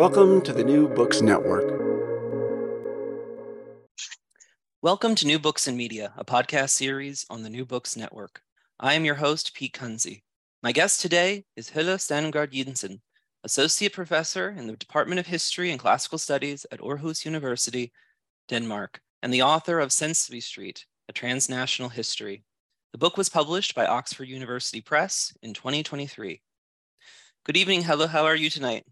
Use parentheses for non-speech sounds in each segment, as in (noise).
Welcome to the New Books Network. Welcome to New Books and Media, a podcast series on the New Books Network. I am your host, Pete Kunze. My guest today is Helle Strandgaard Jensen, Associate Professor in the Department of History and Classical Studies at Aarhus University, Denmark, and the author of Sesame Street, A Transnational History. The book was published by Oxford University Press in 2023. Good evening, Helle. How are you tonight?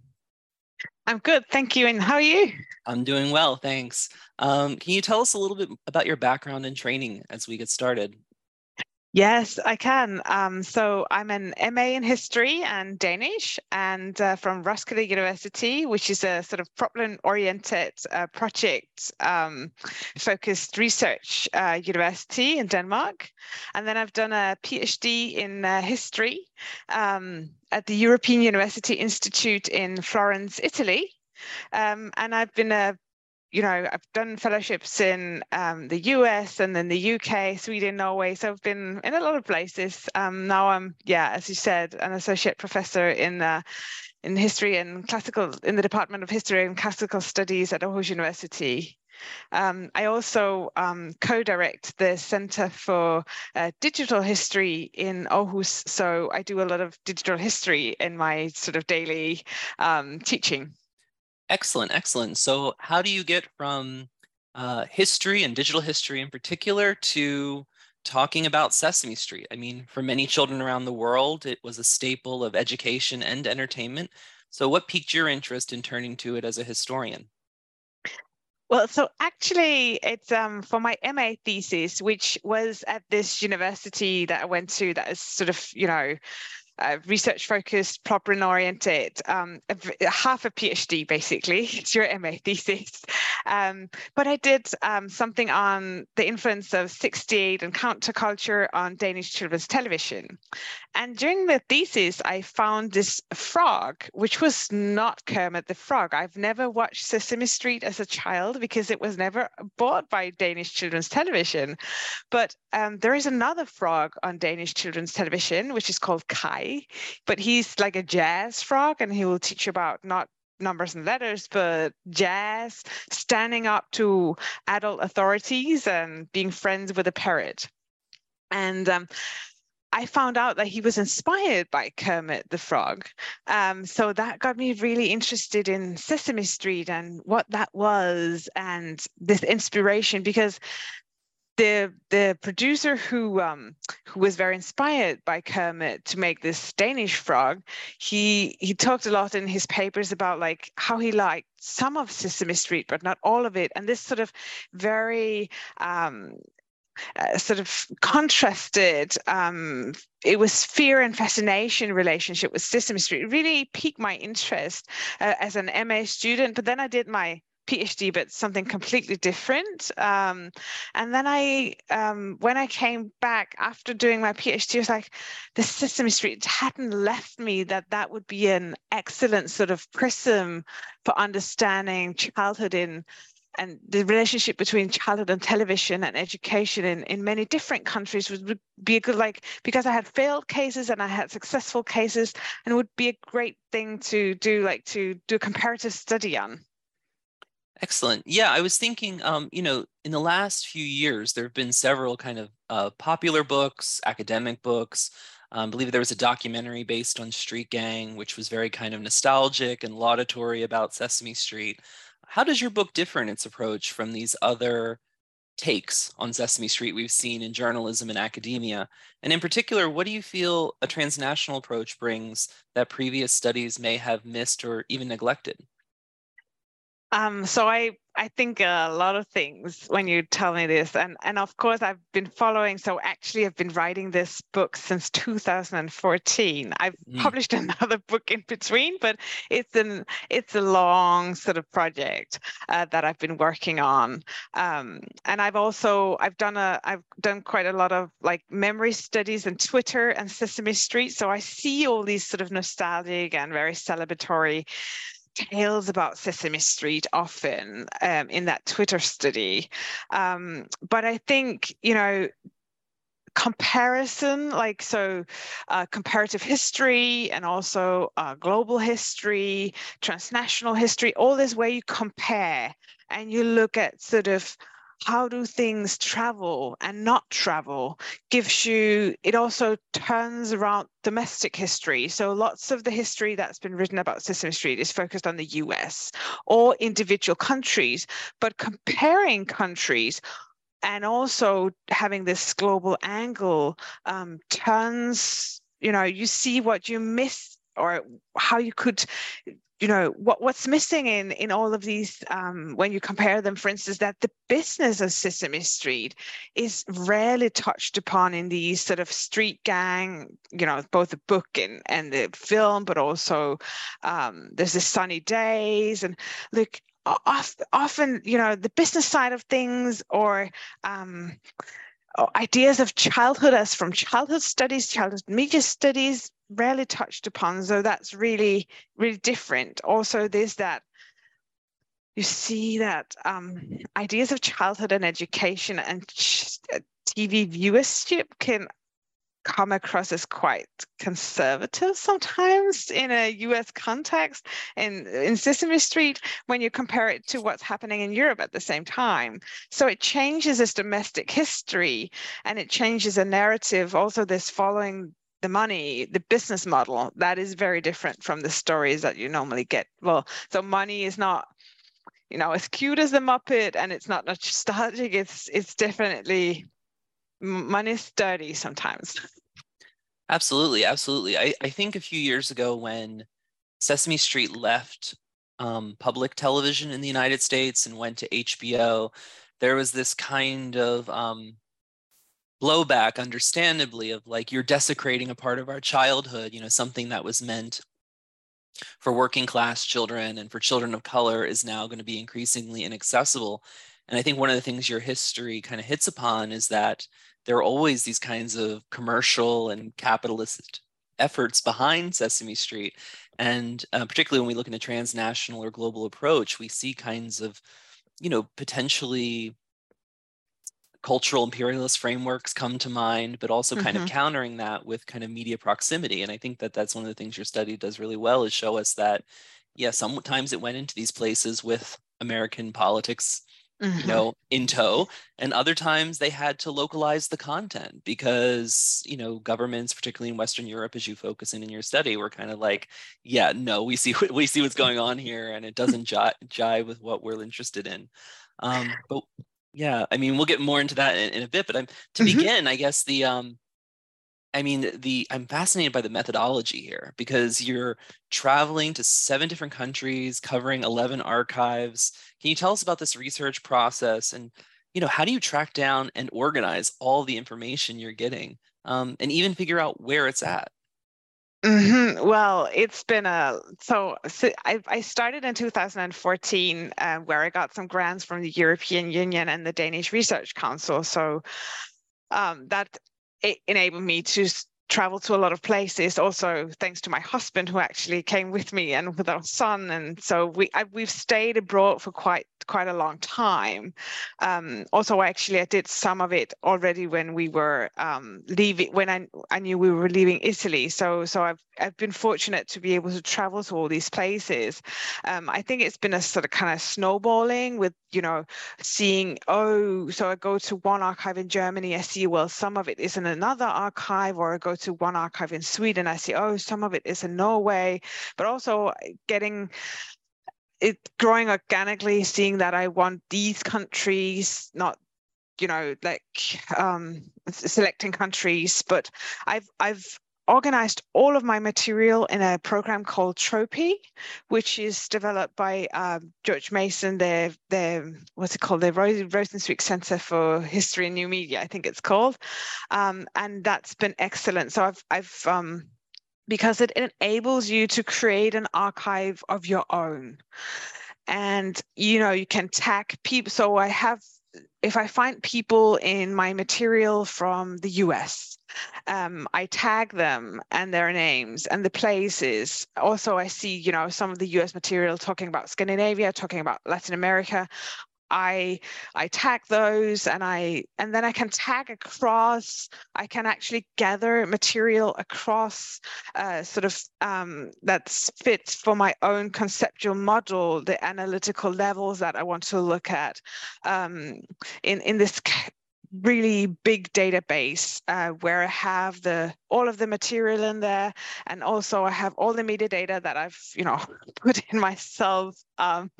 I'm good, thank you. And how are you? I'm doing well, thanks. Um, can you tell us a little bit about your background and training as we get started? Yes, I can. Um, so I'm an MA in history and Danish, and uh, from Roskilde University, which is a sort of problem-oriented, uh, project-focused um, research uh, university in Denmark. And then I've done a PhD in uh, history um, at the European University Institute in Florence, Italy. Um, and I've been a you know, I've done fellowships in um, the US and then the UK, Sweden, Norway. So I've been in a lot of places. Um, now I'm, yeah, as you said, an associate professor in uh, in history and classical in the Department of History and Classical Studies at Aarhus University. Um, I also um, co-direct the Center for uh, Digital History in Aarhus. So I do a lot of digital history in my sort of daily um, teaching. Excellent, excellent. So, how do you get from uh, history and digital history in particular to talking about Sesame Street? I mean, for many children around the world, it was a staple of education and entertainment. So, what piqued your interest in turning to it as a historian? Well, so actually, it's um, for my MA thesis, which was at this university that I went to, that is sort of, you know, uh, research focused, problem oriented, um, half a PhD basically. (laughs) It's your MA thesis. Um, but I did um, something on the influence of 68 and counterculture on Danish children's television. And during the thesis, I found this frog, which was not Kermit the Frog. I've never watched Sesame Street as a child because it was never bought by Danish children's television. But um, there is another frog on Danish children's television, which is called Kaj, but he's like a jazz frog and he will teach you about not numbers and letters, but jazz, standing up to adult authorities and being friends with a parrot. And um, I found out that he was inspired by Kermit the Frog. Um, so that got me really interested in Sesame Street and what that was and this inspiration because the the producer who um, who was very inspired by Kermit to make this Danish frog, he he talked a lot in his papers about like how he liked some of Sesame Street, but not all of it, and this sort of very um, uh, sort of contrasted um, it was fear and fascination relationship with Sesame Street. It really piqued my interest uh, as an MA student but then I did my PhD, but something completely different. Um, and then I, um, when I came back after doing my PhD, I was like, the Sesame Street hadn't left me that that would be an excellent sort of prism for understanding childhood in and the relationship between childhood and television and education in, in many different countries would be a good like because I had failed cases and I had successful cases and would be a great thing to do like to do a comparative study on. Excellent. Yeah, I was thinking, um, you know, in the last few years, there have been several kind of uh, popular books, academic books. Um, I believe there was a documentary based on Street Gang, which was very kind of nostalgic and laudatory about Sesame Street. How does your book differ in its approach from these other takes on Sesame Street we've seen in journalism and academia? And in particular, what do you feel a transnational approach brings that previous studies may have missed or even neglected? Um, so I I think a lot of things when you tell me this, and and of course I've been following. So actually, I've been writing this book since 2014. I've mm. published (laughs) another book in between, but it's an it's a long sort of project uh, that I've been working on. Um, and I've also I've done a I've done quite a lot of like memory studies and Twitter and Sesame Street. So I see all these sort of nostalgic and very celebratory tales about Sesame Street often um, in that Twitter study. Um, but I think, you know, comparison, like so uh, comparative history and also uh, global history, transnational history, all this where you compare and you look at sort of how do things travel and not travel gives you it also turns around domestic history. So lots of the history that's been written about sesame street is focused on the us or individual countries but comparing countries and also having this global angle um, turns you know you see what you miss or how you could you know what what's missing in in all of these um, when you compare them for instance that the business of sesame street is rarely touched upon in these sort of street gang you know both the book and and the film but also um, there's the sunny days and look often you know the business side of things or um, ideas of childhood as from childhood studies childhood media studies rarely touched upon. So that's really, really different. Also, there's that you see that um, ideas of childhood and education and uh, TV viewership can come across as quite conservative sometimes in a US context. And in Sesame Street, when you compare it to what's happening in Europe at the same time. So it changes this domestic history and it changes a narrative. Also, this following the money, the business model, that is very different from the stories that you normally get. Well, so money is not, you know, as cute as the Muppet and it's not nostalgic. It's it's definitely money is dirty sometimes. (laughs) Absolutely, absolutely. I, I think a few years ago when Sesame Street left um, public television in the United States and went to HBO, there was this kind of um, blowback understandably of like you're desecrating a part of our childhood you know something that was meant for working class children and for children of color is now going to be increasingly inaccessible and i think one of the things your history kind of hits upon is that there are always these kinds of commercial and capitalist efforts behind sesame street and uh, particularly when we look in a transnational or global approach we see kinds of you know potentially cultural imperialist frameworks come to mind, but also kind mm-hmm. of countering that with kind of media proximity. And I think that that's one of the things your study does really well is show us that, yeah, sometimes it went into these places with American politics, mm-hmm. you know, in tow, and other times they had to localize the content because, you know, governments, particularly in Western Europe, as you focus in in your study, were kind of like, yeah, no, we see (laughs) we see what's going on here, and it doesn't jive, jive with what we're interested in. Um, but yeah, I mean, we'll get more into that in, in a bit, but I'm to mm-hmm. begin, I guess the um I mean, the I'm fascinated by the methodology here because you're traveling to seven different countries, covering 11 archives. Can you tell us about this research process and you know, how do you track down and organize all the information you're getting um, and even figure out where it's at? Mm-hmm. Well, it's been a so, so I, I, started in 2014 uh, where I got some grants from the European Union and the Danish Research Council. So um, that enabled me to travel to a lot of places. Also, thanks to my husband who actually came with me and with our son. And so we I, we've stayed abroad for quite quite a long time. Um, also, actually, I did some of it already when we were um, leaving, when I, I knew we were leaving Italy. So, so I've, I've been fortunate to be able to travel to all these places. Um, I think it's been a sort of kind of snowballing with, you know, seeing, oh, so I go to one archive in Germany, I see, well, some of it is in another archive, or I go to one archive in Sweden, I see, oh, some of it is in Norway, but also getting it growing organically, seeing that I want these countries, not you know like um, selecting countries, but I've I've organized all of my material in a program called Tropy, which is developed by um, George Mason, their, the, what's it called, the Rosenzweig Center for History and New Media, I think it's called. Um, and that's been excellent. So I've, I've um, because it enables you to create an archive of your own. And, you know, you can tag people. So I have, if I find people in my material from the US, um, I tag them and their names and the places. Also, I see, you know, some of the US material talking about Scandinavia, talking about Latin America. I I tag those and I and then I can tag across. I can actually gather material across uh, sort of um, that fits for my own conceptual model, the analytical levels that I want to look at. Um, in in this really big database uh, where I have the all of the material in there, and also I have all the metadata that I've you know (laughs) put in myself. Um,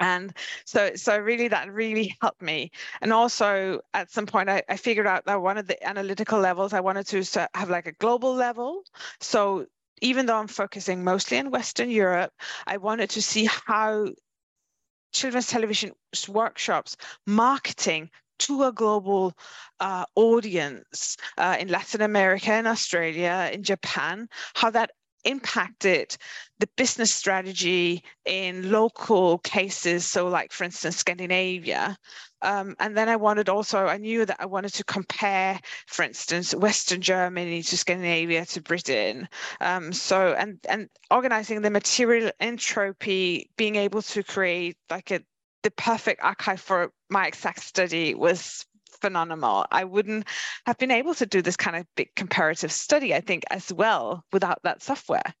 and so so really that really helped me. And also at some point I, I figured out that one of the analytical levels i wanted to have like a global level. So even though i'm focusing mostly in western europe i wanted to see how children's television workshops marketing to a global uh, audience uh, in Latin America, in Australia, in Japan, how that impacted the business strategy in local cases. So, like for instance, Scandinavia. Um, and then I wanted also, I knew that I wanted to compare, for instance, Western Germany to Scandinavia to Britain. Um, so, and and organizing the material in Tropy, being able to create like a the perfect archive for my exact study was phenomenal. I wouldn't have been able to do this kind of big comparative study, I think, as well without that software.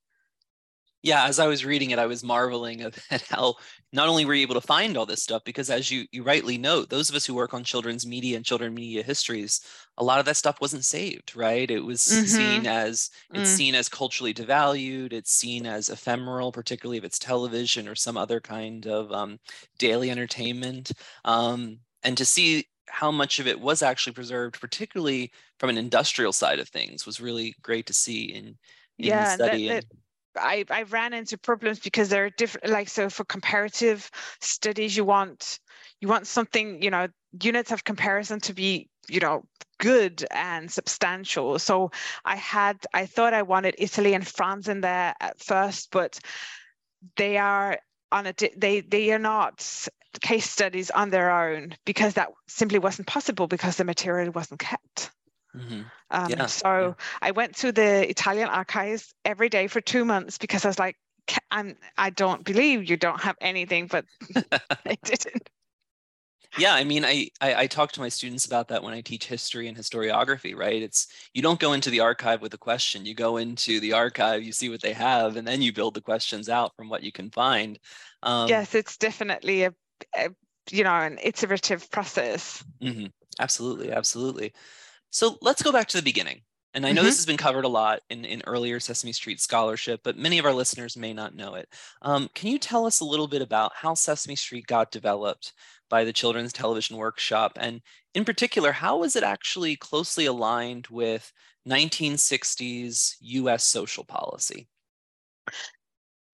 Yeah, as I was reading it, I was marveling at (laughs) how not only were you able to find all this stuff, because as you you rightly note, those of us who work on children's media and children media histories, a lot of that stuff wasn't saved, right? It was mm-hmm. seen as it's mm. seen as culturally devalued. It's seen as ephemeral, particularly if it's television or some other kind of um, daily entertainment. Um, and to see how much of it was actually preserved, particularly from an industrial side of things, was really great to see in, in yeah, study. That, that, I, I ran into problems because there are different like so for comparative studies you want you want something you know units of comparison to be you know good and substantial so i had i thought i wanted italy and france in there at first but they are on a they they are not case studies on their own because that simply wasn't possible because the material wasn't kept. Mm-hmm. Um, yeah. So yeah. I went to the Italian archives every day for two months because I was like, I'm, I don't believe you don't have anything, but (laughs) they didn't yeah i mean I, I, I talk to my students about that when i teach history and historiography right it's you don't go into the archive with a question you go into the archive you see what they have and then you build the questions out from what you can find um, yes it's definitely a, a, you know an iterative process mm-hmm. absolutely absolutely so let's go back to the beginning and I know mm-hmm. this has been covered a lot in, in earlier Sesame Street scholarship, but many of our listeners may not know it. Um, can you tell us a little bit about how Sesame Street got developed by the Children's Television Workshop? And in particular, how was it actually closely aligned with 1960s US social policy?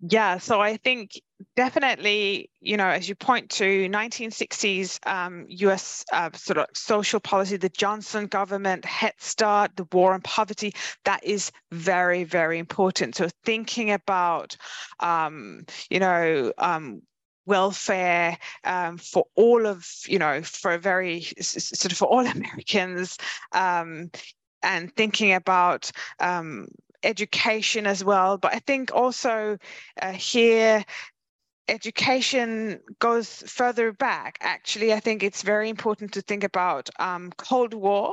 Yeah, so I think definitely, you know, as you point to 1960s um, US uh, sort of social policy, the Johnson government, Head Start, the war on poverty, that is very, very important. So thinking about, um, you know, um, welfare um, for all of you know for a very sort of for all (laughs) Americans um, and thinking about um, education as well. But I think also uh, here education goes further back. Actually, I think it's very important to think about um, Cold War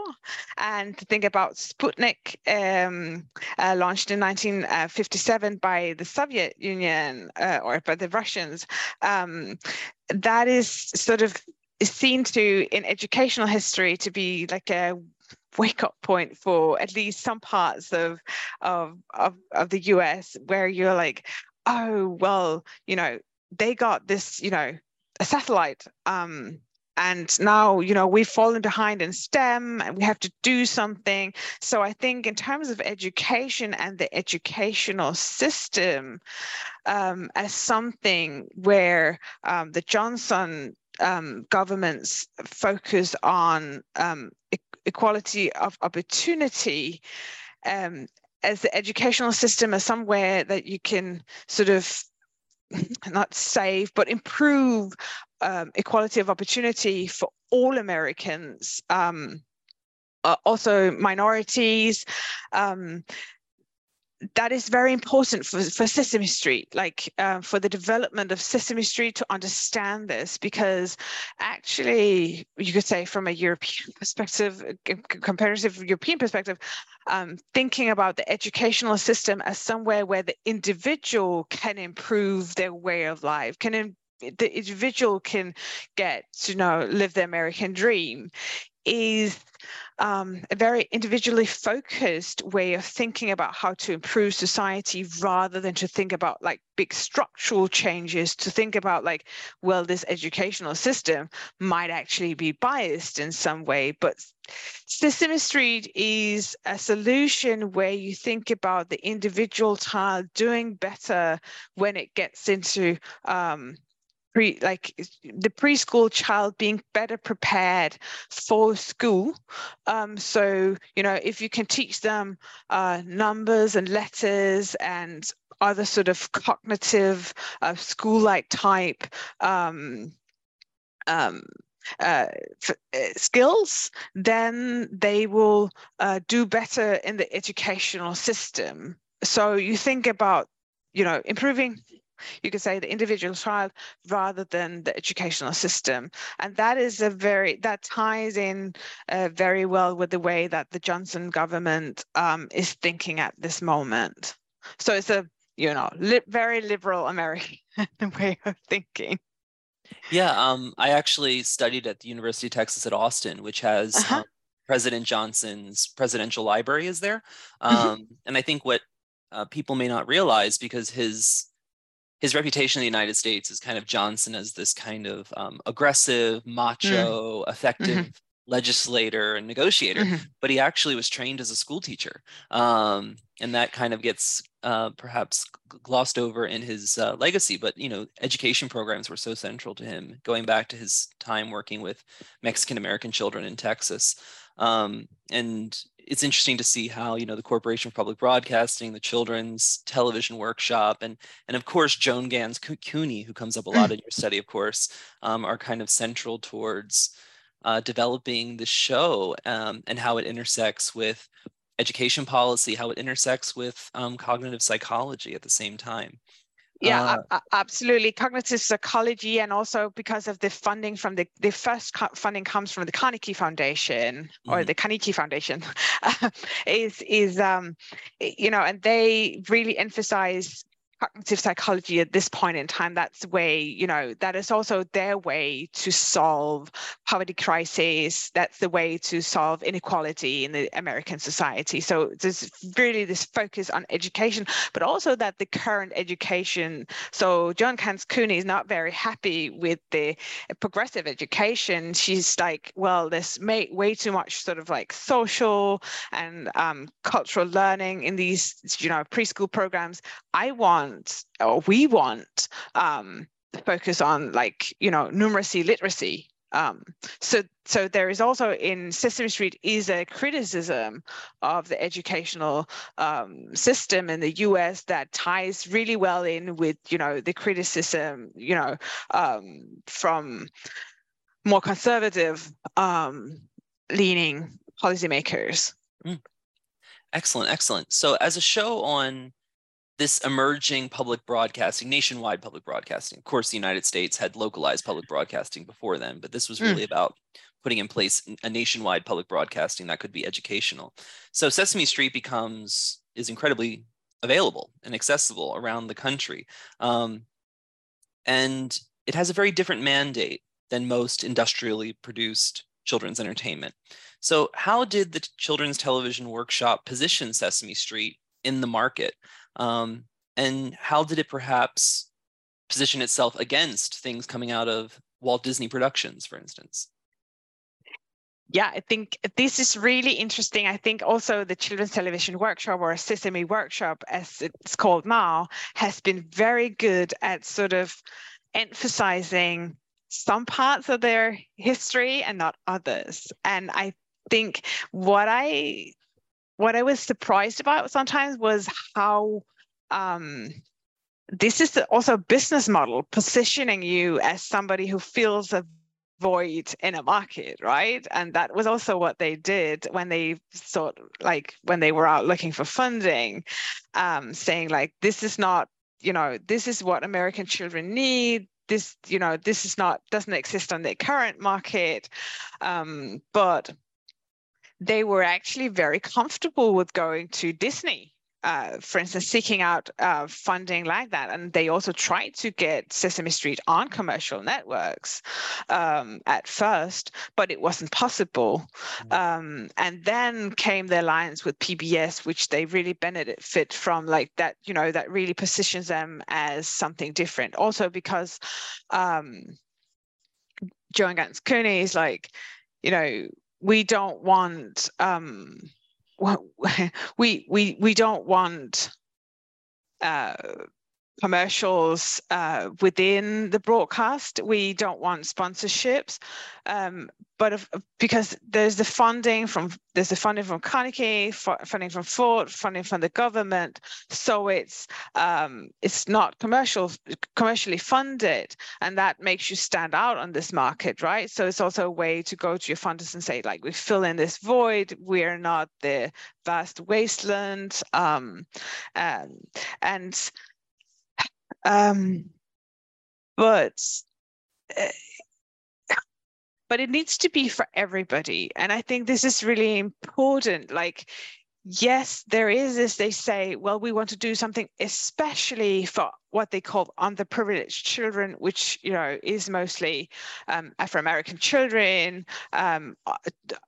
and to think about Sputnik, um, uh, launched in 1957 by the Soviet Union uh, or by the Russians. Um, that is sort of seen to in educational history to be like a wake up point for at least some parts of, of of of the US where you're like oh well you know they got this, you know, a satellite. Um, and now, you know, we've fallen behind in STEM and we have to do something. So I think in terms of education and the educational system um, as something where um, the Johnson um, government's focus on um, equality of opportunity um, as the educational system as somewhere that you can sort of (laughs) not save, but improve um, equality of opportunity for all Americans, um, uh, also minorities. Um, that is very important for, for Sesame Street, like uh, for the development of Sesame Street to understand this, because actually, you could say from a European (laughs) perspective, comparative European perspective, um, thinking about the educational system as somewhere where the individual can improve their way of life, can the individual can get to you know live the American dream is um, a very individually focused way of thinking about how to improve society rather than to think about like big structural changes to think about like well this educational system might actually be biased in some way but Sesame Street is a solution where you think about the individual child doing better when it gets into um, pre like the preschool child being better prepared for school um, so you know if you can teach them uh, numbers and letters and other sort of cognitive uh, school-like type um, um, uh, uh, skills, then they will uh, do better in the educational system. So you think about, you know, improving you could say the individual child rather than the educational system and that is a very that ties in uh, very well with the way that the johnson government um, is thinking at this moment so it's a you know li- very liberal american (laughs) way of thinking yeah um, i actually studied at the university of texas at austin which has uh-huh. um, president johnson's presidential library is there mm-hmm. um, and i think what uh, people may not realize because his his reputation in the United States is kind of Johnson as this kind of um, aggressive, macho, mm. effective mm-hmm. legislator and negotiator, mm-hmm. but he actually was trained as a school teacher. Um, and that kind of gets uh, perhaps glossed over in his uh, legacy. But, you know, education programs were so central to him, going back to his time working with Mexican American children in Texas. Um, and it's interesting to see how you know the Corporation for Public Broadcasting, the Children's Television Workshop, and and of course Joan Ganz Cooney, who comes up a lot in your study, of course, um, are kind of central towards uh, developing the show um, and how it intersects with education policy, how it intersects with um, cognitive psychology at the same time. Yeah, uh, absolutely. Cognitive psychology, and also because of the funding from the the first funding comes from the Carnegie Foundation or mm-hmm. the Carnegie Foundation, (laughs) is is um, you know, and they really emphasize cognitive psychology at this point in time that's way you know that is also their way to solve poverty crisis. That's the way to solve inequality in the american society. So there's really this focus on education but also that the current education so joan ganz cooney is not very happy with the progressive education. She's like well there's way too much sort of like social and um, cultural learning in these you know preschool programs. I want want or we want um, focus on like you know numeracy literacy um, so so there is also in Sesame Street is a criticism of the educational um, system in the U.S. that ties really well in with you know the criticism you know um, from more conservative um, leaning policymakers. Mm. Excellent, excellent. So as a show on this emerging public broadcasting, nationwide public broadcasting. Of course, the United States had localized public broadcasting before then, but this was really mm. about putting in place a nationwide public broadcasting that could be educational. So Sesame Street becomes is incredibly available and accessible around the country, um, and it has a very different mandate than most industrially produced children's entertainment. So, how did the Children's Television Workshop position Sesame Street in the market? Um, and how did it perhaps position itself against things coming out of Walt Disney Productions, for instance? yeah, I think this is really interesting. I think also the Children's Television Workshop or Sesame Workshop, as it's called now, has been very good at sort of emphasizing some parts of their history and not others. And I think what I what I was surprised about sometimes was how um, this is also a business model positioning you as somebody who feels a void in a market, right? And that was also what they did when they thought, like, when they were out looking for funding, um, saying, like, this is not, you know, this is what American children need. This, you know, this is not, doesn't exist on the current market. Um, but they were actually very comfortable with going to Disney uh, for instance, seeking out uh, funding like that. And they also tried to get Sesame Street on commercial networks um, at first, but it wasn't possible. Mm-hmm. Um, and then came the alliance with PBS, which they really benefit from, like that, you know, that really positions them as something different. Also because um, Joan Ganz Cooney is like, you know, we don't want um, (laughs) we we we don't want uh, commercials uh, within the broadcast. We don't want sponsorships, um, but if, because there's the funding from there's the funding from Carnegie, funding from Ford, funding from the government, so it's um, it's not commercial commercially funded, and that makes you stand out on this market, right? So it's also a way to go to your funders and say, like, we fill in this void. We're not the vast wasteland, um, and and um, but uh, but it needs to be for everybody, and I think this is really important. Like, yes, there is as they say, well, we want to do something especially for what they call underprivileged children, which you know is mostly um, Afro American children, um, uh,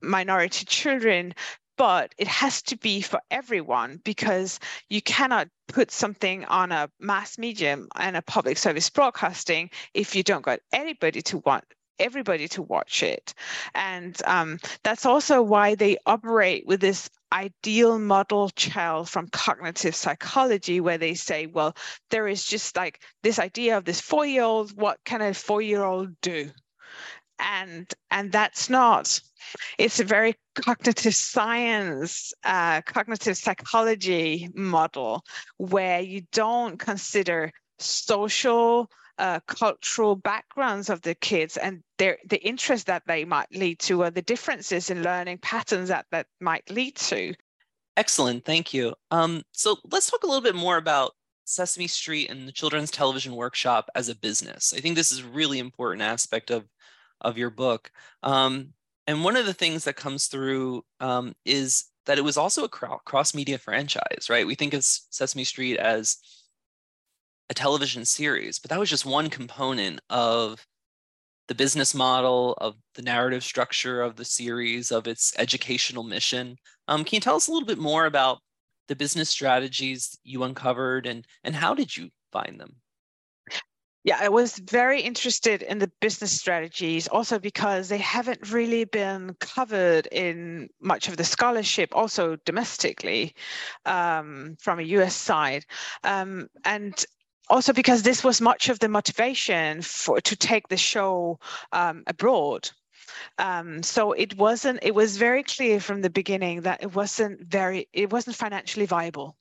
minority children but it has to be for everyone because you cannot put something on a mass medium and a public service broadcasting if you don't got anybody to want everybody to watch it. And um, that's also why they operate with this ideal model child from cognitive psychology where they say well there is just like this idea of this four year old what can a four year old do and and that's not it's a very cognitive science uh, cognitive psychology model where you don't consider social uh, cultural backgrounds of the kids and their the interest that they might lead to or the differences in learning patterns that that might lead to excellent thank you um, so let's talk a little bit more about Sesame Street and the Children's Television Workshop as a business. I think this is a really important aspect of of your book. Um, and one of the things that comes through um, is that it was also a cross media franchise, right? We think of Sesame Street as a television series, but that was just one component of the business model, of the narrative structure of the series, of its educational mission. Um, can you tell us a little bit more about the business strategies you uncovered and, and how did you find them? Yeah, I was very interested in the business strategies also because they haven't really been covered in much of the scholarship, also domestically um, from a US side. Um, and also because this was much of the motivation for to take the show um, abroad. Um, so it wasn't it was very clear from the beginning that it wasn't very it wasn't financially viable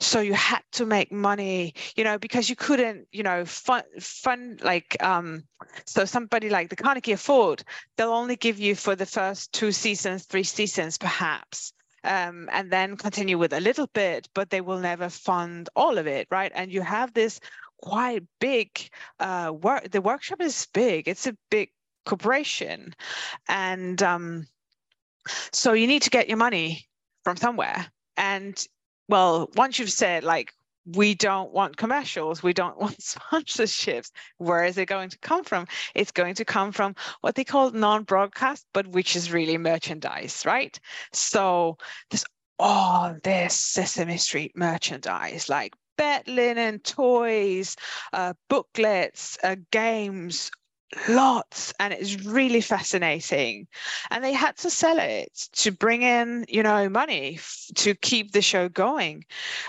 so you had to make money you know because you couldn't you know fund fund like um so somebody like the carnegie afford they'll only give you for the first two seasons three seasons perhaps um, and then continue with a little bit, but they will never fund all of it, right? And you have this quite big uh, work. The workshop is big. It's a big corporation, and um, so you need to get your money from somewhere. And well, once you've said like we don't want commercials, we don't (laughs) want sponsorships. Where is it going to come from? It's going to come from what they call non-broadcast, but which is really merchandise, right? So there's all this Sesame Street merchandise, like bed linen, toys, uh, booklets, uh, games, lots and it's really fascinating. And they had to sell it to bring in you know money f- to keep the show going.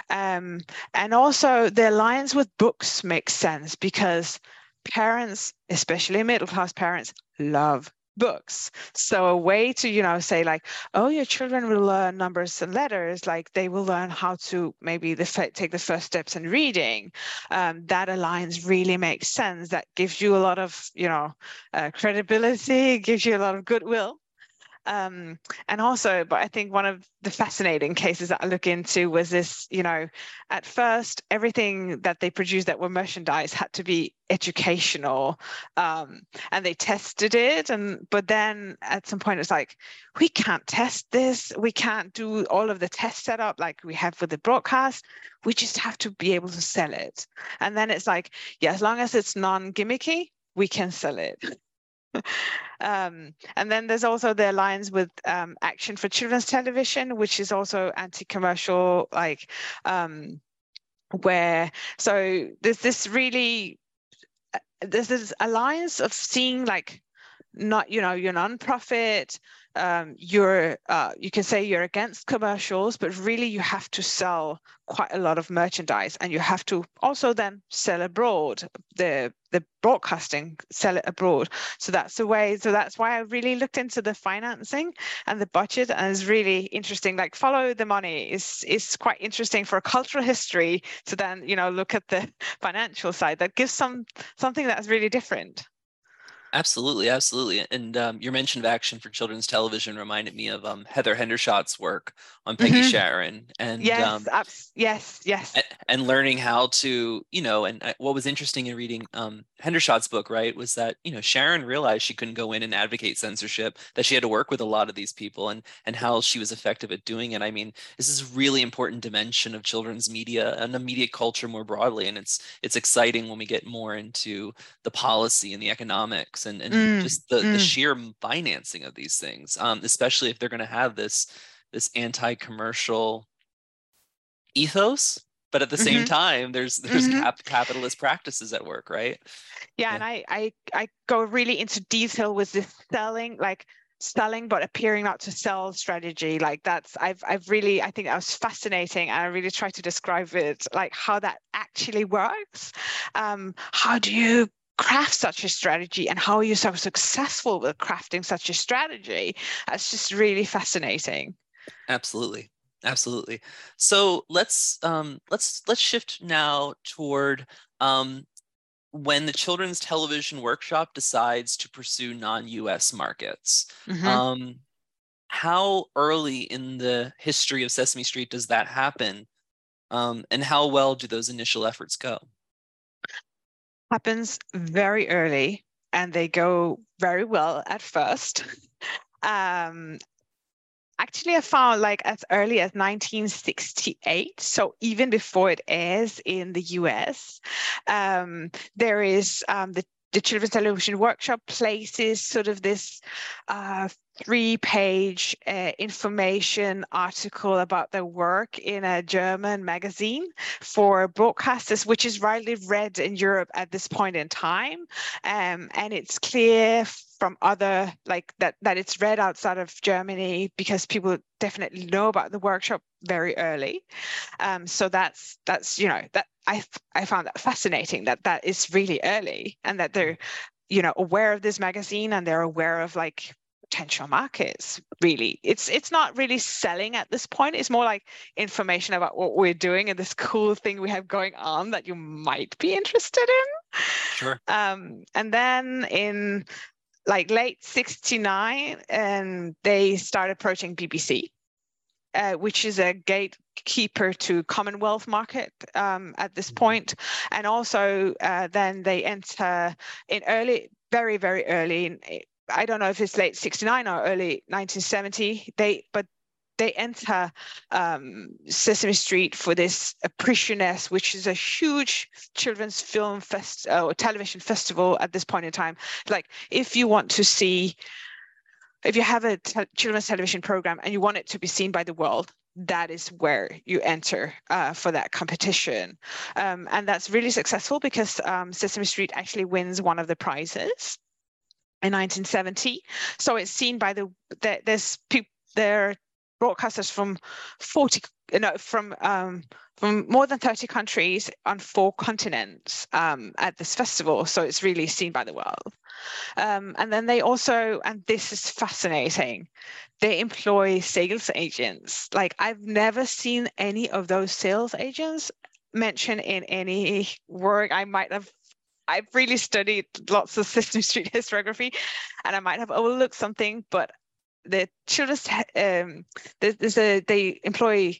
Um, and also the alliance with books makes sense because parents especially middle class parents love books. So a way to you know say like oh your children will learn numbers and letters like they will learn how to maybe the take the first steps in reading. Um, that alliance really makes sense. That gives you a lot of you know uh, credibility (laughs) gives you a lot of goodwill um, and also, but I think one of the fascinating cases that I look into was this, you know, at first, everything that they produced that were merchandise had to be educational um, and they tested it. And, but then at some point, it's like, we can't test this. We can't do all of the test setup like we have with the broadcast. We just have to be able to sell it. And then it's like, yeah, as long as it's non gimmicky, we can sell it. (laughs) um, and then there's also the alliance with um, Action for Children's Television, which is also anti-commercial, like um, where so there's this really uh, there's this alliance of seeing like not you know your nonprofit um, you're uh, you can say you're against commercials, but really you have to sell quite a lot of merchandise, and you have to also then sell abroad. The the broadcasting sell it abroad. So that's the way. So that's why I really looked into the financing and the budget, and it's really interesting. Like follow the money is is quite interesting for cultural history. To then you know look at the (laughs) financial side that gives some something that's really different. Absolutely, absolutely. And um, your mention of action for children's television reminded me of um, Heather Hendershot's work on Peggy mm-hmm. Charren, and yes, um, abs- yes, yes, and, and, learning how to, you know, and uh, what was interesting in reading um, Hendershot's book, right, was that you know Charren realized she couldn't go in and advocate censorship, that she had to work with a lot of these people, and and how she was effective at doing it. I mean, this is a really important dimension of children's media and the media culture more broadly, and it's it's exciting when we get more into the policy and the economics and, and mm, just the, mm. the sheer financing of these things, um, especially if they're going to have this this anti-commercial ethos but at the same mm-hmm. time there's there's mm-hmm. cap- capitalist practices at work right yeah, yeah, and I, I i go really into detail with this selling like selling but appearing not to sell strategy like that's i've i've really i think that was fascinating and i really try to describe it like how that actually works um how do you craft such a strategy and how are you so successful with crafting such a strategy. That's just really fascinating. Absolutely. Absolutely. So let's um let's let's shift now toward um when the children's television workshop decides to pursue non-us markets. Mm-hmm. um how early in the history of sesame street does that happen? Um, and how well do those initial efforts go happens very early and they go very well at first. (laughs) um, actually, I found like as early as 1968, so even before it airs in the US, um, there is um, the the Children's Television Workshop places sort of this uh, three page uh, information article about their work in a German magazine for broadcasters, which is widely read in Europe at this point in time. Um, and it's clear from other like that that it's read outside of Germany because people definitely know about the workshop very early. Um, so that's that's you know that I I found that fascinating that that is really early and that they're you know aware of this magazine and they're aware of like potential markets really. It's it's not really selling at this point. It's more like information about what we're doing and this cool thing we have going on that you might be interested in. Sure. Um, and then in like late 69 and they start approaching bbc uh, which is a gatekeeper to Commonwealth market um, at this mm-hmm. point. and also uh, then they enter in early, very very early. In, I don't know if it's late 69 or early 1970. They but they enter um, Sesame Street for this Prix Jeunesse, which is a huge children's film fest uh, or television festival at this point in time. Like, if you want to see, if you have a te- children's television program and you want it to be seen by the world, that is where you enter uh, for that competition. Um, and that's really successful because um, Sesame Street actually wins one of the prizes in 1970. So it's seen by the, the there's people there broadcasters from 40 no from um, from more than 30 countries on four continents um, at this festival. So it's really seen by the world. Um, and then they also and this is fascinating they employ sales agents. Like i've never seen any of those sales agents mentioned in any work. I might have I've really studied lots of (laughs) Sesame Street historiography, and I might have overlooked something, but the children's um, there's a they employ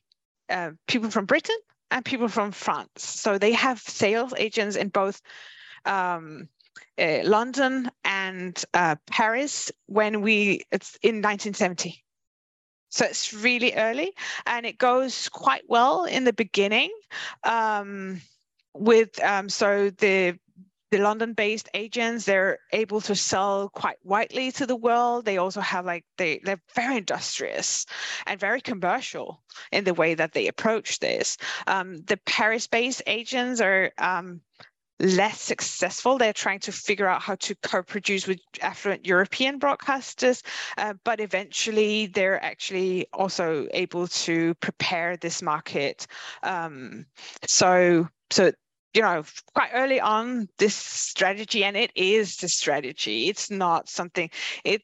uh, people from Britain and people from France. So they have sales agents in both um, uh, London and uh, Paris when we it's in 1970. So it's really early, and it goes quite well in the beginning. Um, with um, so the the London-based agents, they're able to sell quite widely to the world. They also have like they they're very industrious and very commercial in the way that they approach this. Um, the Paris-based agents are um, less successful. They're trying to figure out how to co-produce with affluent European broadcasters, uh, but eventually they're actually also able to prepare this market. Um, so so you know, quite early on this strategy, and it is the strategy. It's not something it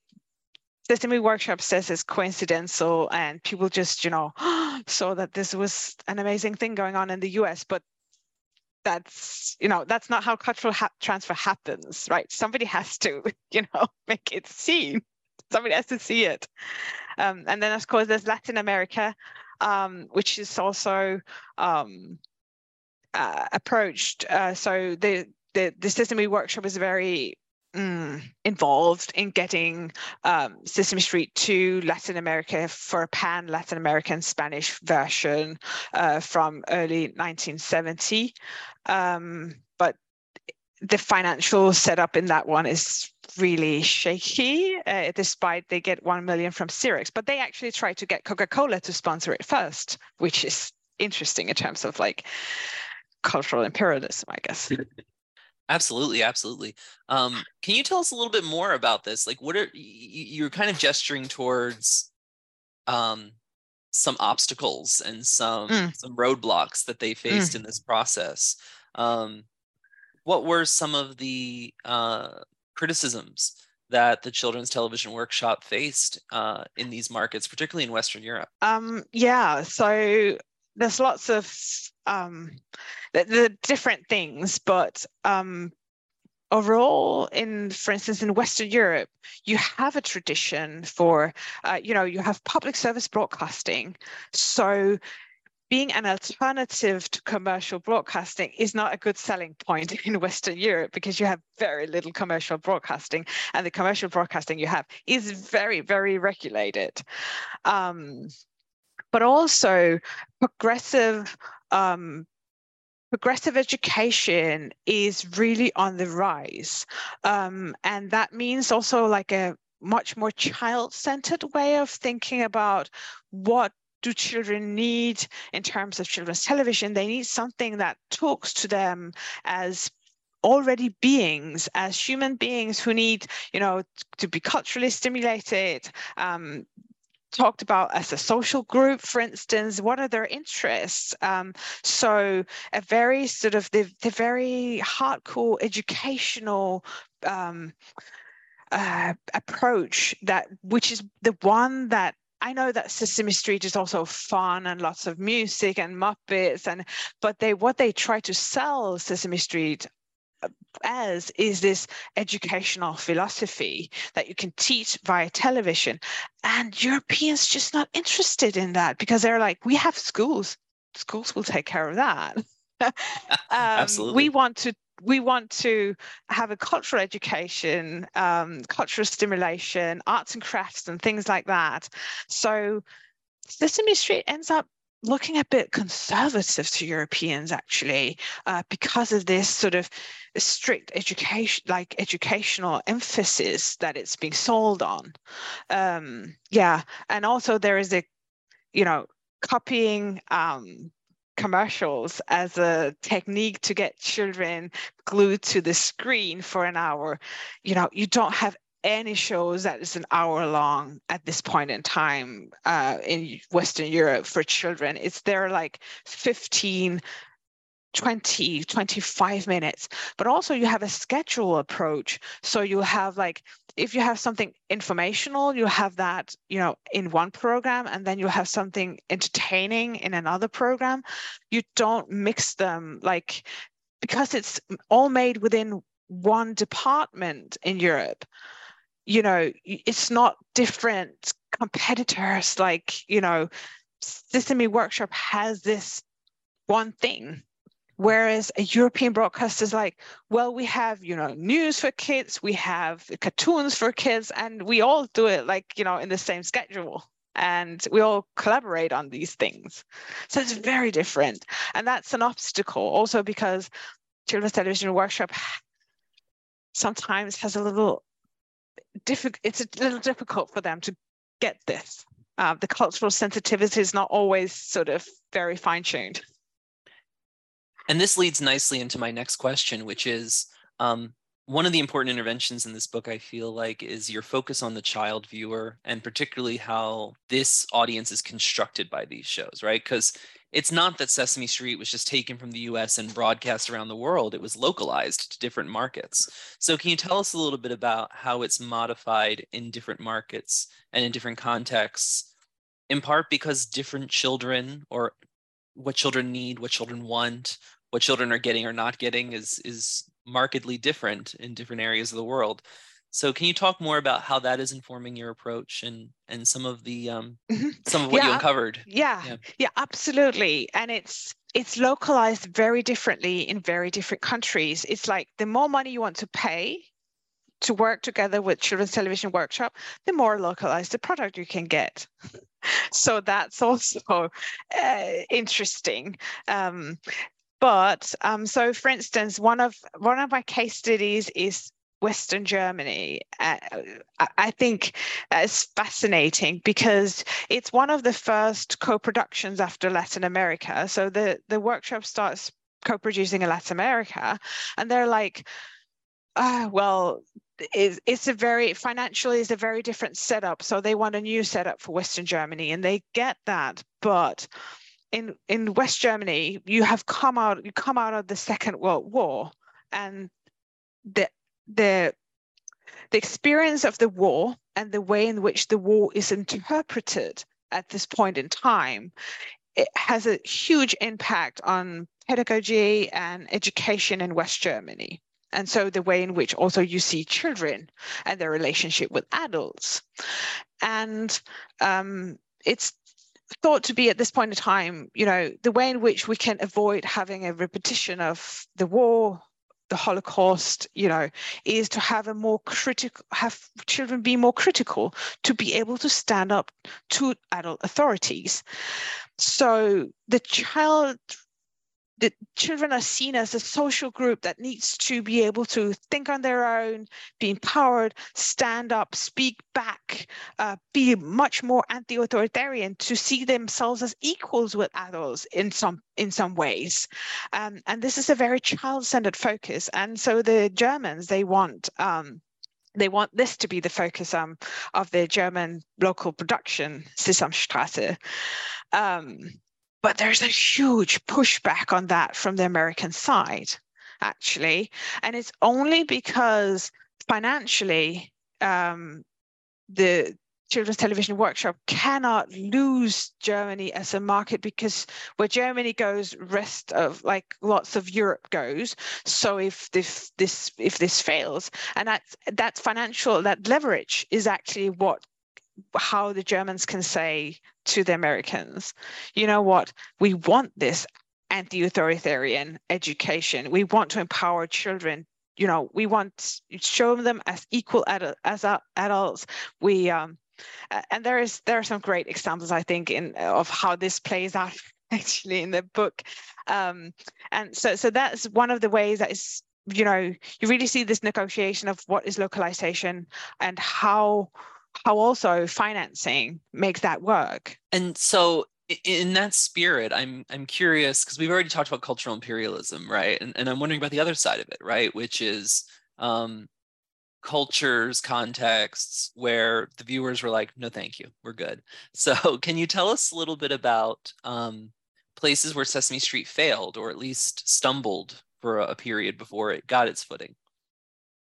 Sesame Workshop says it's coincidental, and people just, you know, (gasps) saw that this was an amazing thing going on in the US, but that's you know that's not how cultural ha- transfer happens right? Somebody has to (laughs) you know (laughs) make it seen. Somebody has to see it. Um, and then of course there's latin america um, which is also um, uh, approached. Uh, so the, the the Workshop is very mm, involved in getting um, Sesame Street to Latin America for a pan Latin American Spanish version uh, from early 1970. Um, but the financial setup in that one is really shaky, uh, despite they get 1 million from Xerox. But they actually try to get Coca Cola to sponsor it first, which is interesting in terms of like cultural imperialism, I guess. (laughs) Absolutely, absolutely. Um, can you tell us a little bit more about this? Like, what are you're kind of gesturing towards um, some obstacles and some mm. some roadblocks that they faced mm. in this process. Um, what were some of the uh, criticisms that the Children's Television Workshop faced uh, in these markets, particularly in Western Europe? Um, yeah, so there's lots of um, the, the different things, but um, overall in for instance in western europe you have a tradition for uh, you know you have public service broadcasting so being an alternative to commercial broadcasting is not a good selling point (laughs) in Western Europe because you have very little commercial broadcasting, and the commercial broadcasting you have is very, very regulated. Um, but also progressive um, progressive education is really on the rise. Um, and that means also like a much more child-centered way of thinking about what do children need in terms of children's television? They need something that talks to them as already beings as human beings who need you know to be culturally stimulated um, talked about as a social group, for instance, what are their interests? Um, so a very sort of the, the very hardcore educational um, uh, approach that which is the one that I know that Sesame Street is also fun and lots of music and Muppets and but they what they try to sell Sesame Street as is this educational philosophy that you can teach via television. And Europeans just not interested in that because they're like, we have schools, schools will take care of that. (laughs) um, Absolutely. We want to we want to have a cultural education, um, cultural stimulation, arts and crafts, and things like that. So Sesame Street ends up looking a bit conservative to Europeans actually uh, because of this sort of strict education, like educational emphasis that it's being sold on. Um, yeah, and also there is a, you know, copying um, commercials as a technique to get children glued to the screen for an hour. You know, you don't have any shows that is an hour long at this point in time uh, in Western Europe for children. It's there like 15, 20, 25 minutes. But also you have a schedule approach. So you have like, if you have something informational, you have that, you know, in one program, and then you have something entertaining in another program. You don't mix them like because it's all made within one department in Europe you know it's not different competitors like you know sesame workshop has this one thing whereas a european broadcaster is like well we have you know news for kids we have cartoons for kids and we all do it like you know in the same schedule and we all collaborate on these things. So it's very different and that's an obstacle. Also because children's television workshop sometimes has a little It's a little difficult for them to get this. Uh, the cultural sensitivity is not always sort of very fine tuned. And this leads nicely into my next question, which is um, one of the important interventions in this book, I feel like, is your focus on the child viewer and particularly how this audience is constructed by these shows, right? Because it's not that Sesame Street was just taken from the US and broadcast around the world, it was localized to different markets. So, can you tell us a little bit about how it's modified in different markets and in different contexts, in part because different children or what children need, what children want, what children are getting or not getting is, is markedly different in different areas of the world. So can you talk more about how that is informing your approach and and some of the um, mm-hmm. some of what yeah, you uncovered? Yeah, yeah, yeah, absolutely. And it's it's localized very differently in very different countries. It's like the more money you want to pay to work together with Children's Television Workshop, the more localized the product you can get. (laughs) so that's also uh, interesting. Um, but um, so, for instance, one of one of my case studies is Western Germany. Uh, I think is fascinating because it's one of the first co-productions after Latin America. So the the workshop starts co-producing in Latin America, and they're like, ah, well, it's, it's a very financially is a very different setup. So they want a new setup for Western Germany, and they get that, but in in West Germany, you have come out you come out of the Second World War, and the the the experience of the war and the way in which the war is interpreted at this point in time it has a huge impact on pedagogy and education in West Germany. And so the way in which also you see children and their relationship with adults. And um, it's thought to be at this point in time, you know, the way in which we can avoid having a repetition of the war, the Holocaust, you know, is to have a more critical, have children be more critical to be able to stand up to adult authorities. So the child the children are seen as a social group that needs to be able to think on their own, be empowered, stand up, speak back, uh, be much more anti-authoritarian, to see themselves as equals with adults in some in some ways. Um, and this is a very child-centered focus. And so the Germans, they want um, they want this to be the focus um, of their German local production, Sesamstraße. Um, but there's a huge pushback on that from the American side, actually. And it's only because financially, um, the Children's Television Workshop cannot lose Germany as a market because where Germany goes, rest of like lots of Europe goes. So if this this if this fails, and that's that financial that leverage is actually what how the Germans can say to the Americans, you know what, we want this anti-authoritarian education. We want to empower children. You know we want to show them as equal ad- as adults. We um and there is there are some great examples i think in of how this plays out (laughs) actually in the book. Um and so so that's one of the ways that is you know you really see this negotiation of what is localization and how how also financing makes that work. And so in that spirit i'm i'm curious because we've already talked about cultural imperialism right? And, and i'm wondering about the other side of it right? Which is um, cultures contexts where the viewers were like no thank you. We're good. (laughs) So can you tell us a little bit about um, places where sesame street failed or at least stumbled for a period before it got its footing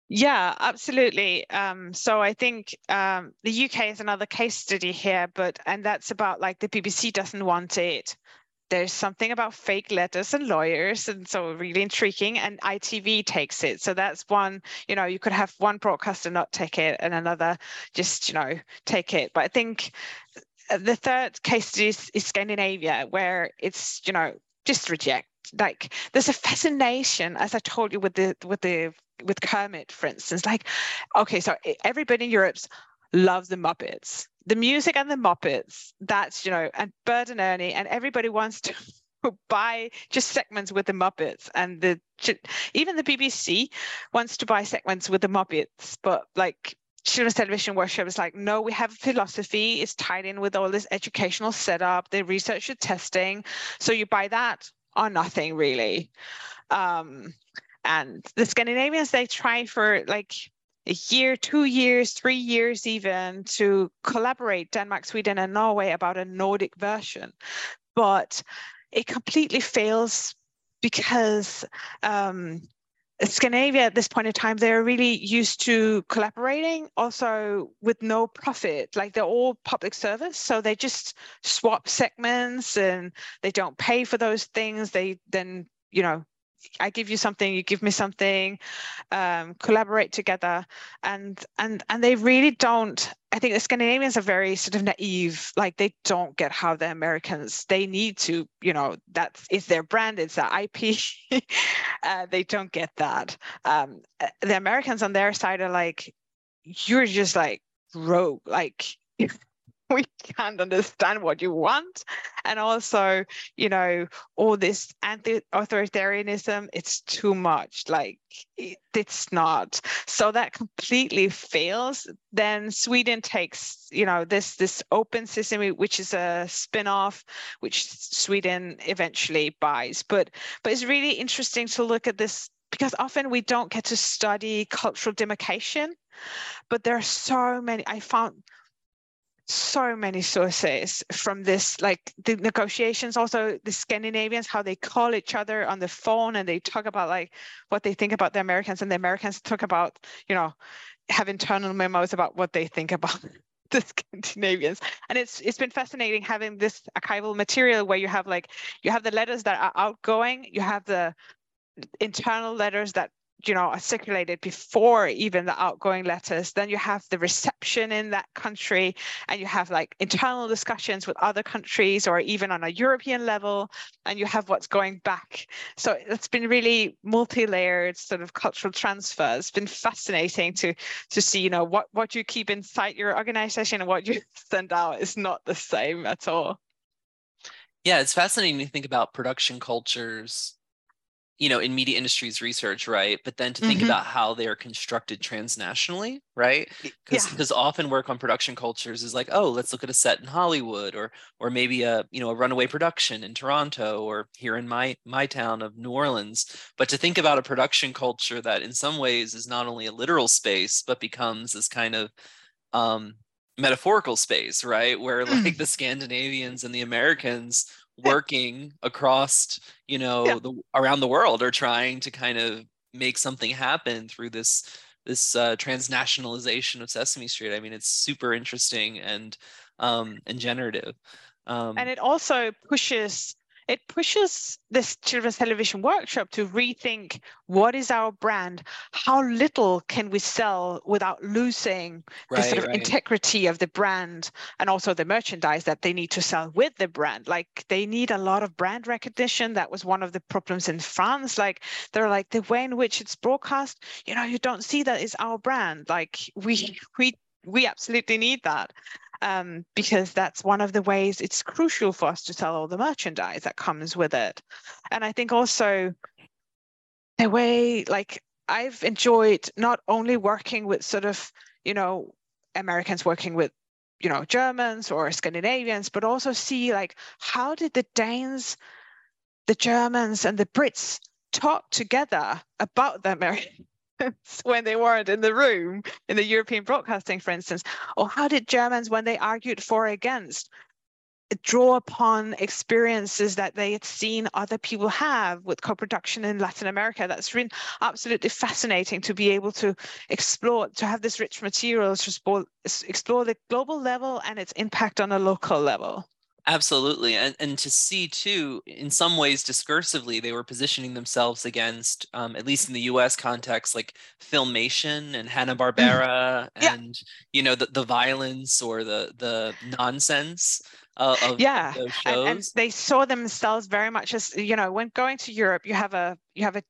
yeah, absolutely. Um, so I think um, the UK is another case study here, but and that's about like the BBC doesn't want it. There's something about fake letters and lawyers, and so really intriguing. And ITV takes it, so that's one. You know, you could have one broadcaster not take it, and another just you know take it. But I think uh, the third case study is, is Scandinavia, where it's you know just reject like there's a fascination as i told you with the with the with kermit for instance like okay so everybody in europe's love the muppets. The music and the muppets that's you know and bert and ernie and everybody wants to (laughs) buy just segments with the muppets. And the even the bbc wants to buy segments with the muppets but like children's television workshop is like no we have a philosophy. It's tied in with all this educational setup the research and testing. So you buy that or nothing really. Um, and the Scandinavians, they try for like a year, two years, three years even to collaborate Denmark, Sweden, and Norway about a Nordic version. But it completely fails because um, Scandinavia at this point in time, they're really used to collaborating also with no profit. Like they're all public service. So they just swap segments and they don't pay for those things. They then, you know, I give you something, you give me something, um, collaborate together, and and and they really don't. I think the Scandinavians are very sort of naive. Like they don't get how the Americans they need to, you know, that's it's their brand, it's their IP. (laughs) uh, they don't get that. Um, the Americans on their side are like, you're just like rogue, like (laughs) we can't understand what you want. And also you know all this anti-authoritarianism it's too much. Like it, it's not. So that completely fails. Then sweden takes you know this this open system which is a spin-off which sweden eventually buys. But but it's really interesting to look at this because often we don't get to study cultural demarcation. But there are so many i found so many sources from this like the negotiations also the scandinavians how they call each other on the phone and they talk about like what they think about the americans and the americans talk about you know have internal memos about what they think about (laughs) the Scandinavians. And it's it's been fascinating having this archival material where you have like you have the letters that are outgoing, you have the internal letters that you know are circulated before even the outgoing letters then you have the reception in that country and you have like internal discussions with other countries or even on a european level and you have what's going back. So it's been really multi-layered sort of cultural transfer. It's been fascinating to to see you know what what you keep inside your organization and what you (laughs) send out is not the same at all. Yeah it's fascinating to think about production cultures you know in media industries research right but then to think mm-hmm. about how they are constructed transnationally right because yeah. because often work on production cultures is like oh let's look at a set in hollywood or or maybe a you know a runaway production in toronto or here in my my town of new orleans but to think about a production culture that in some ways is not only a literal space but becomes this kind of um metaphorical space right where (laughs) like mm. the scandinavians and the americans working across you (laughs) know yeah. the around the world are trying to kind of make something happen through this this uh, transnationalization of Sesame Street. I mean, it's super interesting and um, and generative. Um, and it also pushes it pushes this children's television workshop to rethink what is our brand. How little can we sell without losing right, the sort of right. integrity of the brand and also the merchandise that they need to sell with the brand? Like they need a lot of brand recognition. That was one of the problems in france. Like they're like the way in which it's broadcast you know you don't see that is our brand. Like we we we absolutely need that um, because that's one of the ways it's crucial for us to sell all the merchandise that comes with it. And I think also the way, like, I've enjoyed not only working with sort of, you know, Americans working with, you know, Germans or Scandinavians, but also see like how did the Danes, the Germans, and the Brits talk together about the American (laughs) when they weren't in the room in the European broadcasting, for instance? Or how did Germans, when they argued for or against, draw upon experiences that they had seen other people have with co-production in Latin America. That's been absolutely fascinating to be able to explore, to have this rich material to explore, explore the global level and its impact on a local level. Absolutely. And, and to see, too, in some ways, discursively, they were positioning themselves against, um, at least in the US context, like Filmation and Hanna-Barbera mm. yeah. and, you know, the, the violence or the, the nonsense. Uh, of yeah and, and, they saw themselves very much as you know when going to europe you have a you have a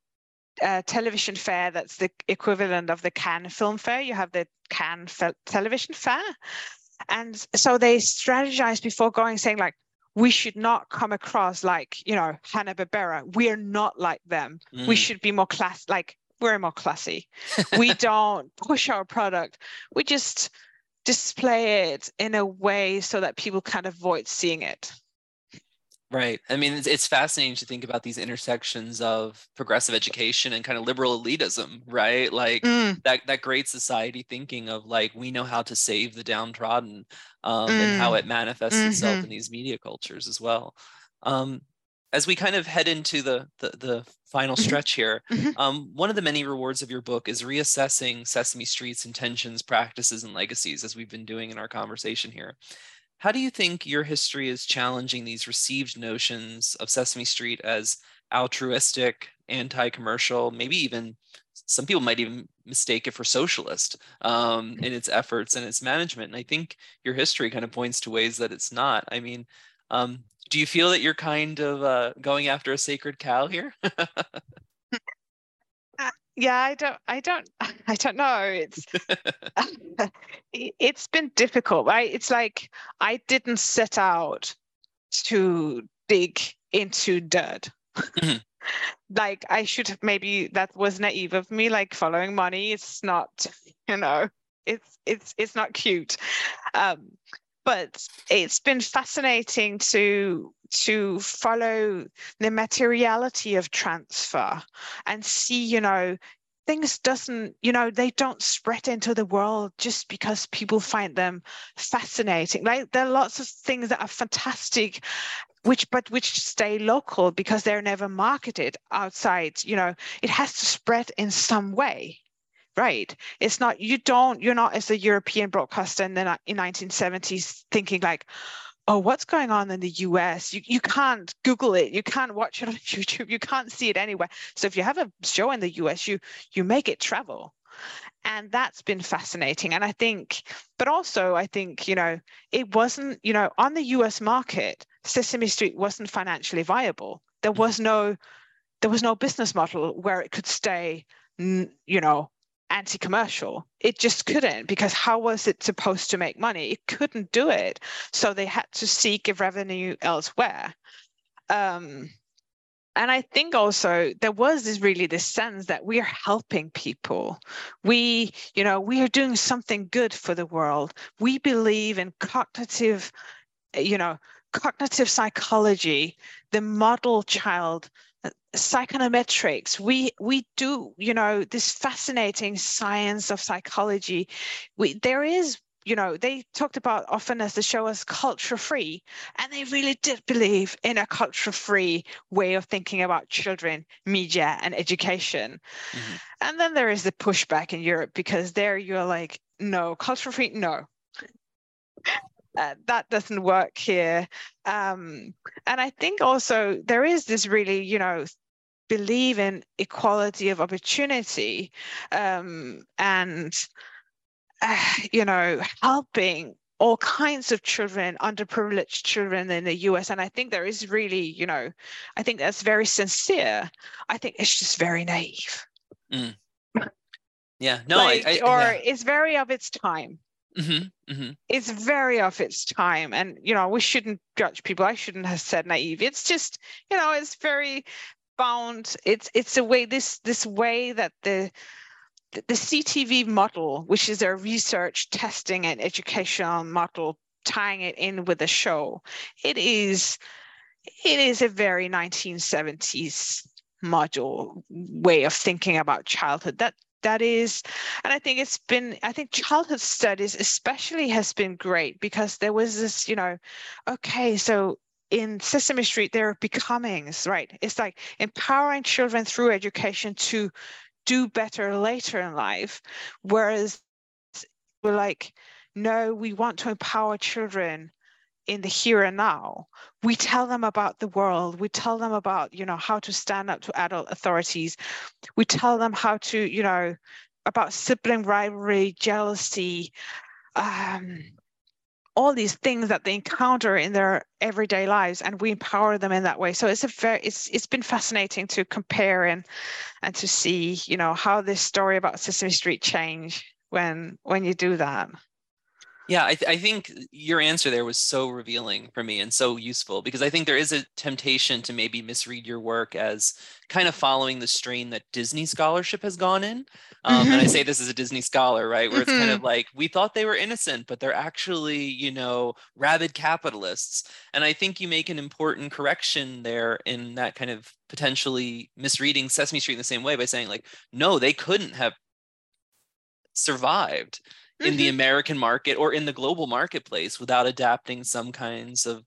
uh, television fair that's the equivalent of the Cannes Film Fair. You have the Cannes Television Fair, and so they strategized before going, saying like, we should not come across like, you know, Hanna Barbera. We're not like them. Mm. We should be more class, like we're more classy. (laughs) we don't push our product. We just display it in a way so that people can't avoid seeing it. Right. I mean, it's, it's, fascinating to think about these intersections of progressive education and kind of liberal elitism, right? Like mm. that that great society thinking of like we know how to save the downtrodden, um, mm. and how mm. it manifests mm-hmm. itself in these media cultures as well. Um, as we kind of head into the the, the final mm-hmm. stretch here, mm-hmm. um, one of the many rewards of your book is reassessing Sesame Street's intentions, practices, and legacies, as we've been doing in our conversation here. How do you think your history is challenging these received notions of Sesame Street as altruistic, anti commercial, maybe even some people might even mistake it for socialist um, in its efforts and its management? And I think your history kind of points to ways that it's not. I mean, um, do you feel that you're kind of uh, going after a sacred cow here? (laughs) yeah i don't i don't (laughs) i don't know. It's (laughs) (laughs) it's been difficult right? It's like i didn't set out to dig into dirt. Mm-hmm. like i should have maybe that was naive of me like following money it's not you know it's it's it's not cute. Um but it's been fascinating to to follow the materiality of transfer and see you know things doesn't you know they don't spread into the world just because people find them fascinating. Like there are lots of things that are fantastic which but which stay local because they're never marketed outside you know it has to spread in some way right it's not you don't you're not as a european broadcaster in the in 1970s thinking like oh, what's going on in the US? You, you can't Google it. You can't watch it on (laughs) YouTube. You can't see it anywhere. So if you have a show in the US, you you make it travel. And that's been fascinating. And I think, but also I think, you know, it wasn't, you know, on the US market, Sesame Street wasn't financially viable. There mm-hmm. was no, there was no business model where it could stay, you know, anti-commercial. It just couldn't because how was it supposed to make money? It couldn't do it. So they had to seek a revenue elsewhere. Um, and i think also there was this really this sense that we are helping people. We you know we are doing something good for the world. We believe in cognitive you know cognitive psychology the model child psychometrics we we do you know this fascinating science of psychology we there is you know, they talked about often as the show as culture free, and they really did believe in a culture free way of thinking about children, media, and education. Mm-hmm. And then there is the pushback in Europe because there you're like, no, culture free, no. Uh, that doesn't work here. Um, and I think also there is this really, you know, believe in equality of opportunity um, and uh, you know helping all kinds of children underprivileged children in the us and i think there is really you know i think that's very sincere i think it's just very naive mm. yeah no like, I, I, or yeah. it's very of its time Mm-hmm, mm-hmm. It's very of its time, and you know we shouldn't judge people. I shouldn't have said naive. It's just you know it's very bound. it's it's a way this this way that the the CTW model, which is a research, testing, and educational model, tying it in with the show, it is it is a very 1970s model way of thinking about childhood. That that is and i think it's been i think childhood studies especially has been great because there was this you know okay so in Sesame Street, there are becomings, right? It's like empowering children through education to do better later in life. Whereas we're like, no, we want to empower children in the here and now. We tell them about the world. We tell them about, you know, how to stand up to adult authorities. We tell them how to, you know, about sibling rivalry, jealousy, um, all these things that they encounter in their everyday lives and we empower them in that way so it's a very it's it's been fascinating to compare and and to see you know how this story about sesame street change when when you do that yeah, I, th- I, think your answer there was so revealing for me and so useful because I think there is a temptation to maybe misread your work as kind of following the strain that Disney scholarship has gone in. Um, mm-hmm. And I mm-hmm. say this as a Disney scholar, right? Where it's mm-hmm. kind of mm-hmm. like, we thought they were innocent, but they're actually, you know, rabid capitalists. And I think you make an important correction there in that kind of potentially misreading Sesame Street in the same way by saying, like, no, they couldn't have survived in the mm-hmm. American market or in the global marketplace without adapting some kinds of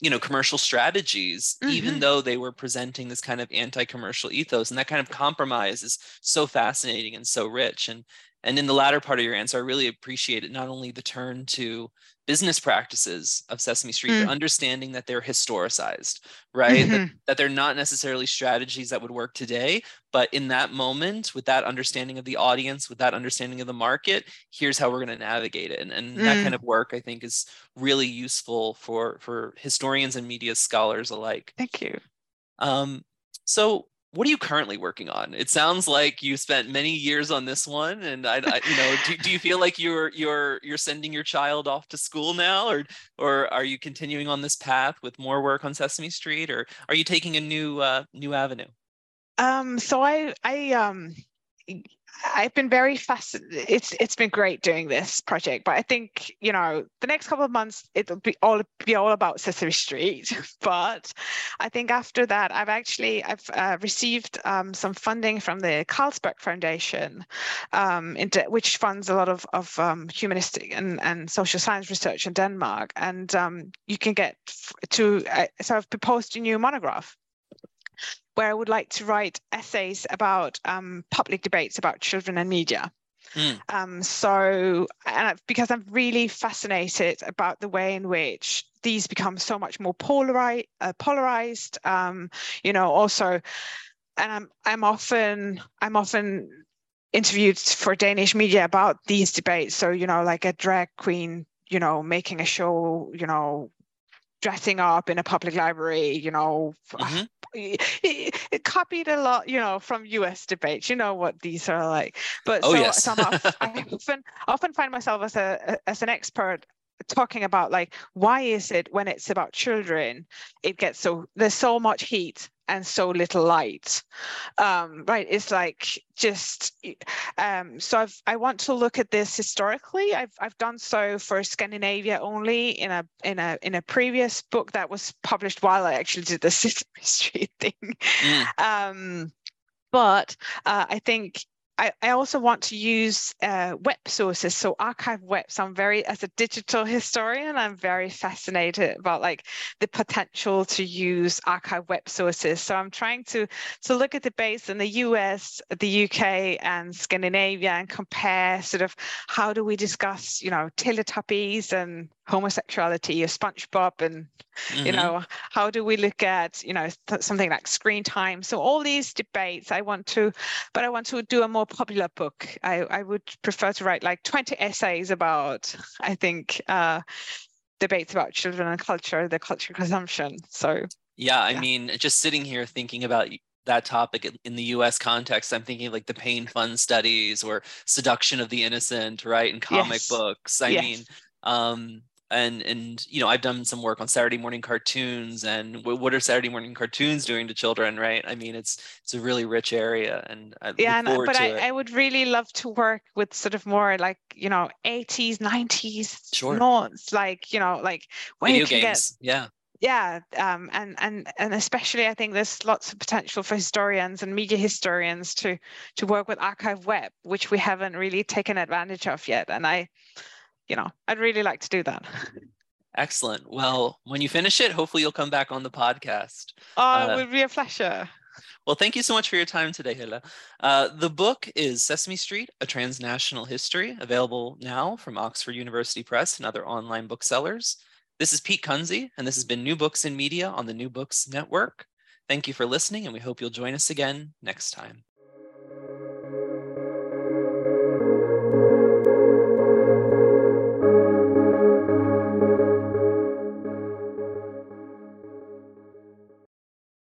you know commercial strategies mm-hmm. even though they were presenting this kind of anti-commercial ethos and that kind of compromise is so fascinating and so rich and and in the latter part of your answer i really appreciated not only the turn to business practices of Sesame Street, mm. but understanding that they're historicized, right? Mm-hmm. That, that, they're not necessarily strategies that would work today, but in that moment, with that understanding of the audience, with that understanding of the market, here's how we're going to navigate it. And, and mm. that kind mm. of work, I think, is really useful for for historians and media scholars alike. Thank you. Um, so what are you currently working on? It sounds like you spent many years on this one, and I, I you know, do, do you feel like you're you're you're sending your child off to school now, or or are you continuing on this path with more work on Sesame Street, or are you taking a new uh, new avenue? Um, so I I um I've been very fascinated. It's it's been great doing this project, but I think you know the next couple of months it'll be all be all about Sesame Street. (laughs) But I think after that, I've actually I've uh, received um, some funding from the Carlsberg Foundation, um, into, which funds a lot of of um, humanistic and and social science research in Denmark, and um, you can get to uh, so I've proposed a new monograph where I would like to write essays about um, public debates about children and media. Mm. Um, so, and I, because I'm really fascinated about the way in which these become so much more polarized, uh, polarized. Um, you know, also, and I'm I'm often I'm often interviewed for Danish media about these debates. So, you know, like a drag queen, you know, making a show, you know, dressing up in a public library, you know, mm-hmm. It, copied a lot, you know, from US debates. You know what these are like. But oh, so, yes. so (laughs) I often often find myself as a as an expert talking about like why is it when it's about children it gets so there's so much heat and so little light. Um, right it's like just um, so I've, i want to look at this historically. I've, I've done so for scandinavia only in a in a in a previous book that was published while i actually did the (laughs) Sesame Street thing. Mm. um, but uh, i think I, I also want to use uh, web sources, so archive web. So I'm very, as a digital historian, I'm very fascinated about like the potential to use archive web sources. So I'm trying to to look at the base in the US, the UK, and Scandinavia, and compare sort of how do we discuss, you know, Teletubbies and homosexuality or SpongeBob and mm-hmm. you know how do we look at you know th- something like screen time so all these debates I want to but I want to do a more popular book I, I would prefer to write like 20 essays about I think uh, debates about children and culture the culture consumption so yeah I yeah. mean just sitting here thinking about that topic in the US context, I'm thinking like the Payne Fund studies or seduction of the innocent, right? In comic yes. books. I yes. mean, um, and and you know i've done some work on saturday morning cartoons and what are saturday morning cartoons doing to children right? I mean it's it's a really rich area and I yeah and, but I, I, would really love to work with sort of more like you know 80s 90s sure. notes like you know like when video games get, yeah. Yeah um, and and and especially i think there's lots of potential for historians and media historians to to work with archive web which we haven't really taken advantage of yet and i you know, I'd really like to do that. (laughs) Excellent. Well, when you finish it, hopefully you'll come back on the podcast. Oh, uh, it would be a pleasure. Well, thank you so much for your time today, Helle. Uh, the book is Sesame Street, A Transnational History, available now from Oxford University Press and other online booksellers. This is Pete Kunze, and this has been New Books in Media on the New Books Network. Thank you for listening, and we hope you'll join us again next time.